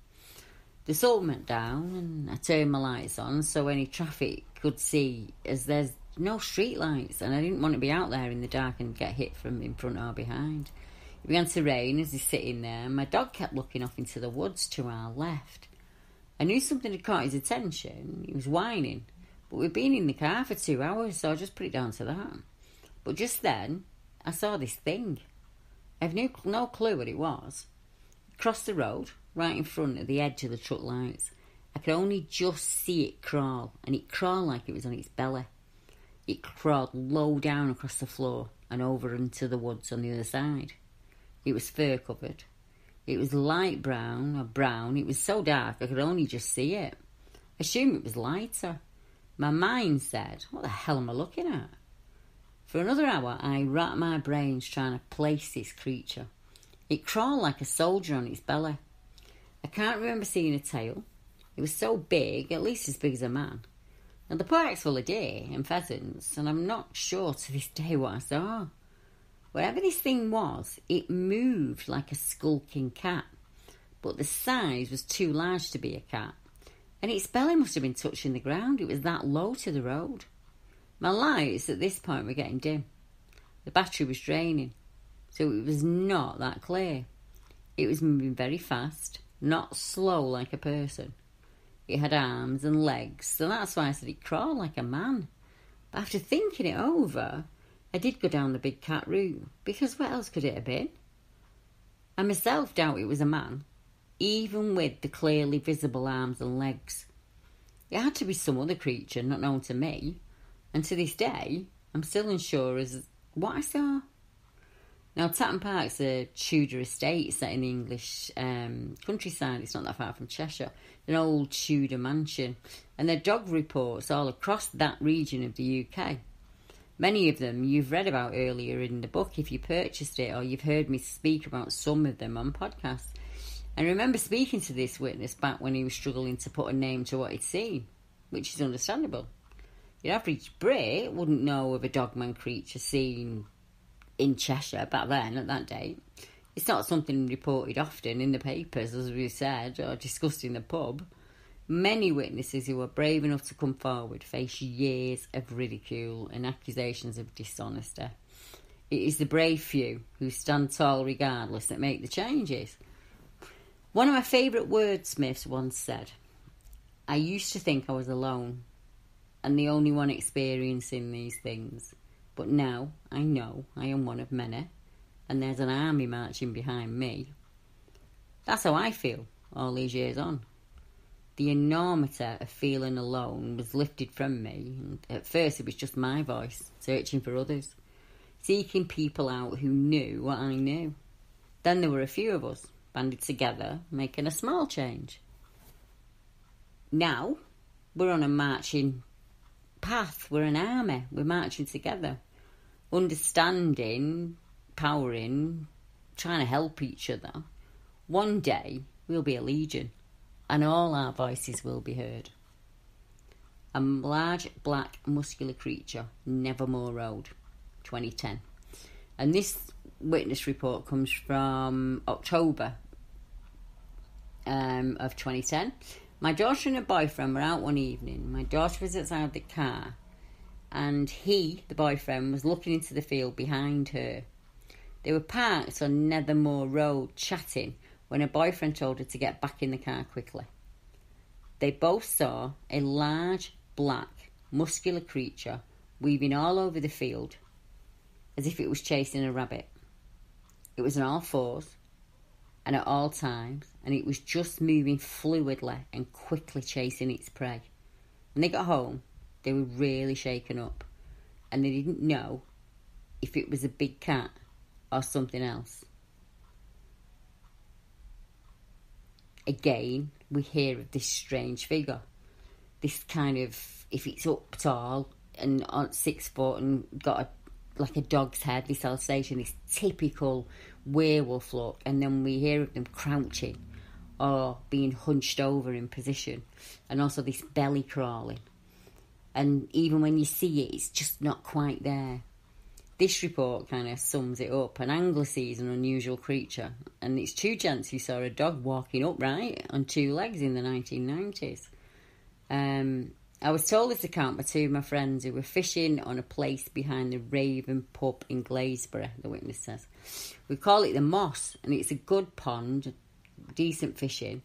The sun went down, and I turned my lights on so any traffic could see, as there's no street lights, and I didn't want to be out there in the dark and get hit from in front or behind. It began to rain as he's sitting there, and my dog kept looking off into the woods to our left. I knew something had caught his attention. He was whining, but we'd been in the car for two hours, so I just put it down to that. But just then, I saw this thing. I have no, no clue what it was. Crossed the road, right in front of the edge of the truck lights. I could only just see it crawl, and it crawled like it was on its belly. It crawled low down across the floor and over into the woods on the other side. It was fur covered. It was light brown or brown. It was so dark I could only just see it. I assumed it was lighter. My mind said, What the hell am I looking at? For another hour, I racked my brains trying to place this creature. It crawled like a soldier on its belly. I can't remember seeing a tail. It was so big, at least as big as a man. Now, the park's full of deer and pheasants, and I'm not sure to this day what I saw. Whatever this thing was, it moved like a skulking cat, but the size was too large to be a cat, and its belly must have been touching the ground. It was that low to the road. My lights at this point were getting dim. The battery was draining, so it was not that clear. It was moving very fast, not slow like a person. It had arms and legs, so that's why I said it crawled like a man. But after thinking it over, I did go down the big cat route, because what else could it have been? I myself doubt it was a man, even with the clearly visible arms and legs. It had to be some other creature not known to me, and to this day, I'm still unsure as what I saw. Now, Tatton Park's a Tudor estate set in the English um, countryside. It's not that far from Cheshire. An old Tudor mansion. And there are dog reports all across that region of the UK. Many of them you've read about earlier in the book if you purchased it, or you've heard me speak about some of them on podcasts. And I remember speaking to this witness back when he was struggling to put a name to what he'd seen, which is understandable. Your average Brit wouldn't know of a dogman creature seen in Cheshire back then at that date. It's not something reported often in the papers, as we said, or discussed in the pub. Many witnesses who were brave enough to come forward face years of ridicule and accusations of dishonesty. It is the brave few who stand tall regardless that make the changes. One of my favourite wordsmiths once said, I used to think I was alone and the only one experiencing these things. But now I know I am one of many, and there's an army marching behind me. That's how I feel all these years on. The enormity of feeling alone was lifted from me, and at first it was just my voice, searching for others, seeking people out who knew what I knew. Then there were a few of us banded together, making a small change. Now we're on a marching path, we're an army, we're marching together, understanding, powering, trying to help each other. One day we'll be a legion and all our voices will be heard. A large, black, muscular creature, Nethermoor Road, 2010. And this witness report comes from October um, of 2010. My daughter and her boyfriend were out one evening. My daughter was outside the car, and he, the boyfriend, was looking into the field behind her. They were parked on Nethermoor Road chatting when her boyfriend told her to get back in the car quickly. They both saw a large, black, muscular creature weaving all over the field as if it was chasing a rabbit. It was on all fours and at all times, and it was just moving fluidly and quickly chasing its prey. When they got home, they were really shaken up and they didn't know if it was a big cat or something else. Again, we hear of this strange figure. This kind of, if it's up tall and on six foot and got a like a dog's head, this Alsatian, this typical werewolf look, and then we hear of them crouching or being hunched over in position, and also this belly crawling. And even when you see it, it's just not quite there. This report kind of sums it up. An angler sees an unusual creature, and it's two gents who saw a dog walking upright on two legs in the 1990s. Um, I was told this account by two of my friends who were fishing on a place behind the Raven pub in Glazebury, the witness says. We call it the Moss, and it's a good pond, decent fishing.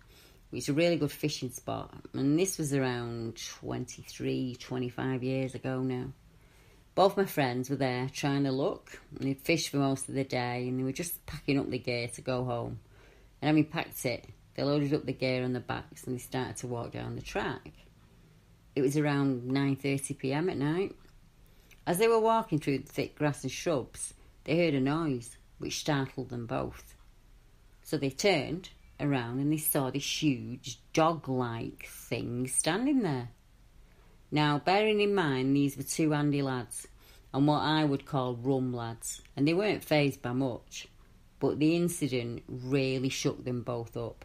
It's a really good fishing spot, and this was around 23, 25 years ago now. Both my friends were there trying to look, and they'd fished for most of the day, and they were just packing up the gear to go home. And having packed it, they loaded up the gear on the backs and they started to walk down the track. It was around 9:30 p.m. at night. As they were walking through the thick grass and shrubs, they heard a noise which startled them both. So they turned around and they saw this huge dog-like thing standing there. Now, bearing in mind these were two handy lads and what I would call rum lads, and they weren't phased by much, but the incident really shook them both up.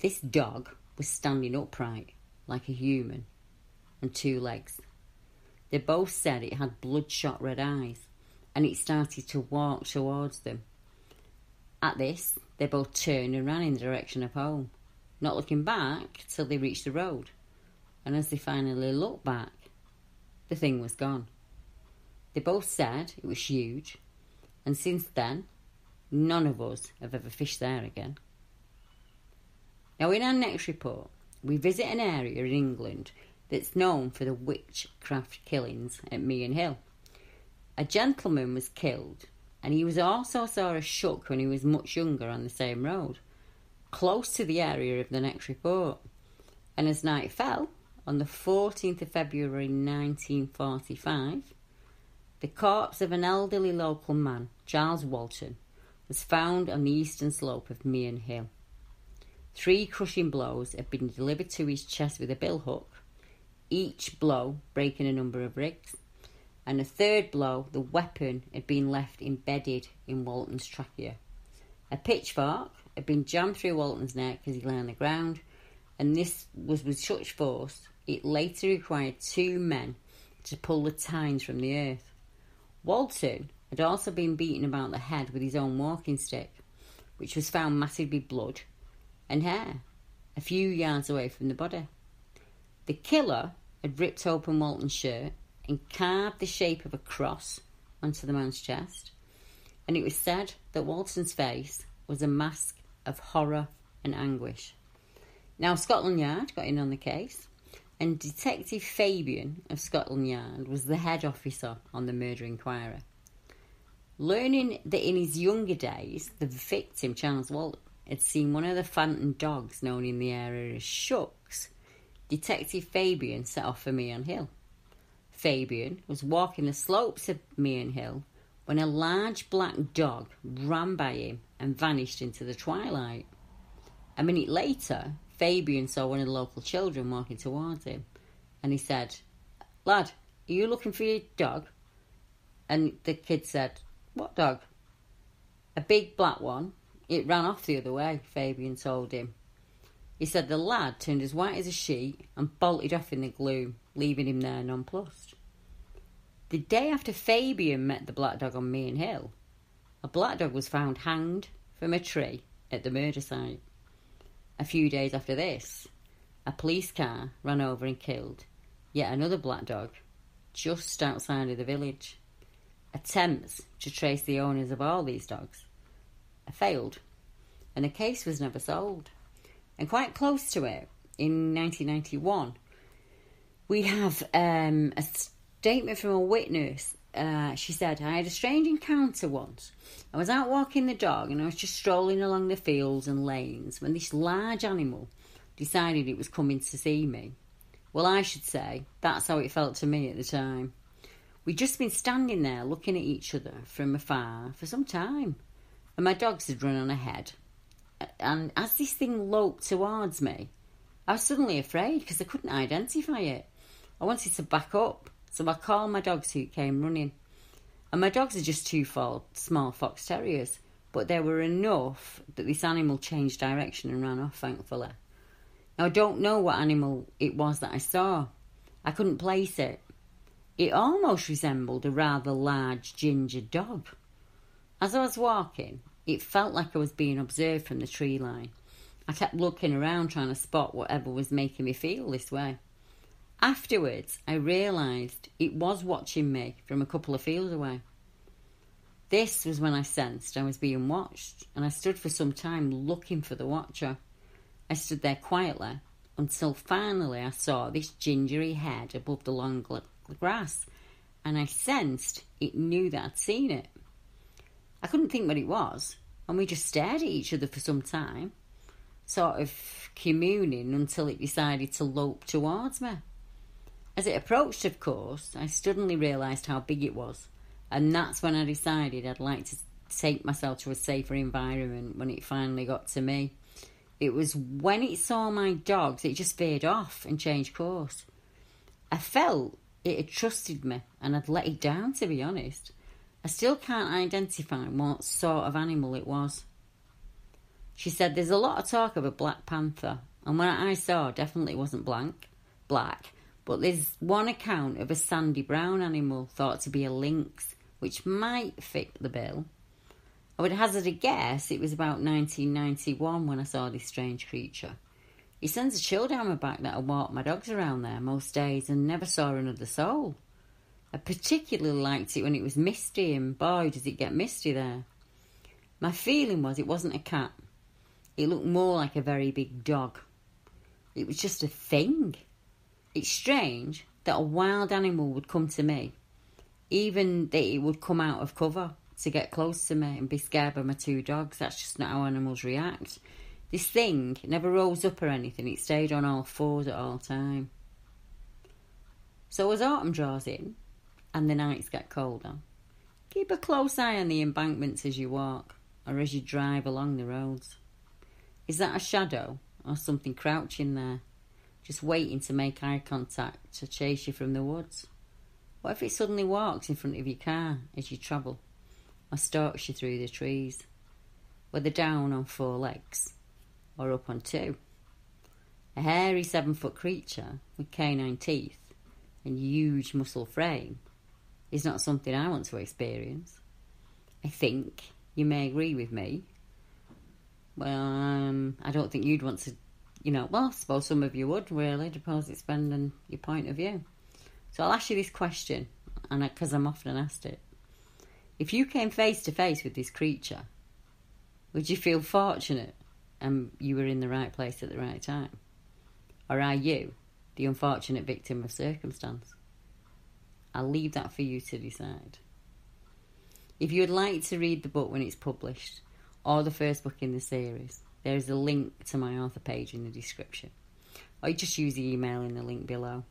This dog was standing upright like a human and two legs. They both said it had bloodshot red eyes and it started to walk towards them. At this, they both turned and ran in the direction of home, not looking back till they reached the road. And as they finally looked back, the thing was gone. They both said it was huge, and since then, none of us have ever fished there again. Now, in our next report, we visit an area in England that's known for the witchcraft killings at Meon Hill. A gentleman was killed, and he was also saw a shuck when he was much younger on the same road, close to the area of the next report. And as night fell, on the 14th of February 1945, the corpse of an elderly local man, Giles Walton, was found on the eastern slope of Meon Hill. Three crushing blows had been delivered to his chest with a billhook, each blow breaking a number of ribs, and a third blow, the weapon had been left embedded in Walton's trachea. A pitchfork had been jammed through Walton's neck as he lay on the ground, and this was with such force it later required two men to pull the tines from the earth. Walton had also been beaten about the head with his own walking stick, which was found matted with blood and hair a few yards away from the body. The killer had ripped open Walton's shirt and carved the shape of a cross onto the man's chest, and it was said that Walton's face was a mask of horror and anguish. Now, Scotland Yard got in on the case, and Detective Fabian of Scotland Yard was the head officer on the murder inquiry. Learning that in his younger days, the victim, Charles Walton, had seen one of the phantom dogs known in the area as Shucks, Detective Fabian set off for Meon Hill. Fabian was walking the slopes of Meon Hill when a large black dog ran by him and vanished into the twilight. A minute later, Fabian saw one of the local children walking towards him, and he said, Lad, are you looking for your dog? And the kid said, What dog? A big black one. It ran off the other way, Fabian told him. He said the lad turned as white as a sheet and bolted off in the gloom, leaving him there nonplussed. The day after Fabian met the black dog on Meon Hill, a black dog was found hanged from a tree at the murder site. A few days after this, a police car ran over and killed yet another black dog just outside of the village. Attempts to trace the owners of all these dogs failed, and the case was never solved. And quite close to it, in 1991, we have um, a statement from a witness. Uh, she said, I had a strange encounter once. I was out walking the dog and I was just strolling along the fields and lanes when this large animal decided it was coming to see me. Well, I should say, that's how it felt to me at the time. We'd just been standing there looking at each other from afar for some time, and my dogs had run on ahead. And as this thing loped towards me, I was suddenly afraid because I couldn't identify it. I wanted to back up, so I called my dogs who came running. And my dogs are just two small fox terriers, but they were enough that this animal changed direction and ran off, thankfully. Now, I don't know what animal it was that I saw. I couldn't place it. It almost resembled a rather large ginger dog. As I was walking, it felt like I was being observed from the tree line. I kept looking around trying to spot whatever was making me feel this way. Afterwards, I realised it was watching me from a couple of fields away. This was when I sensed I was being watched, and I stood for some time looking for the watcher. I stood there quietly until finally I saw this gingery head above the long grass, and I sensed it knew that I'd seen it. I couldn't think what it was, and we just stared at each other for some time, sort of communing until it decided to lope towards me. As it approached, of course, I suddenly realised how big it was, and that's when I decided I'd like to take myself to a safer environment when it finally got to me. It was when it saw my dogs, it just veered off and changed course. I felt it had trusted me and I'd let it down, to be honest. I still can't identify what sort of animal it was. She said there's a lot of talk of a black panther, and when I saw, definitely wasn't blank, black, but there's one account of a sandy brown animal thought to be a lynx, which might fit the bill. I would hazard a guess it was about 1991 when I saw this strange creature. It sends a chill down my back that I walk my dogs around there most days and never saw another soul. I particularly liked it when it was misty, and boy, does it get misty there. My feeling was it wasn't a cat. It looked more like a very big dog. It was just a thing. It's strange that a wild animal would come to me, even that it would come out of cover to get close to me and be scared by my two dogs. That's just not how animals react. This thing never rose up or anything, it stayed on all fours at all time. So as autumn draws in and the nights get colder, keep a close eye on the embankments as you walk or as you drive along the roads. Is that a shadow or something crouching there, just waiting to make eye contact to chase you from the woods? What if it suddenly walks in front of your car as you travel? or stalks you through the trees, whether down on four legs or up on two. A hairy seven foot creature with canine teeth and huge muscle frame is not something I want to experience. I think you may agree with me. Well, um, I don't think you'd want to, you know, well, I suppose some of you would, really, depends spending your point of view. So I'll ask you this question, and because I'm often asked it. If you came face to face with this creature, would you feel fortunate and you were in the right place at the right time? Or are you the unfortunate victim of circumstance? I'll leave that for you to decide. If you would like to read the book when it's published, or the first book in the series, there is a link to my author page in the description. Or just use the email in the link below.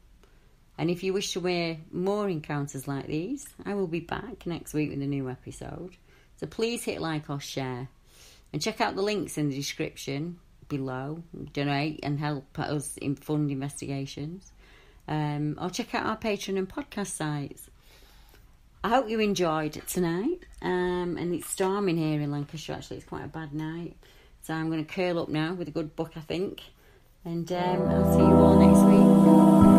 And if you wish to hear more encounters like these, I will be back next week with a new episode. So please hit like or share. And check out the links in the description below. Donate and help us in fund investigations. Um, or check out our Patreon and podcast sites. I hope you enjoyed tonight. Um, and it's storming here in Lancashire. Actually, it's quite a bad night. So I'm going to curl up now with a good book, I think. And um, I'll see you all next week.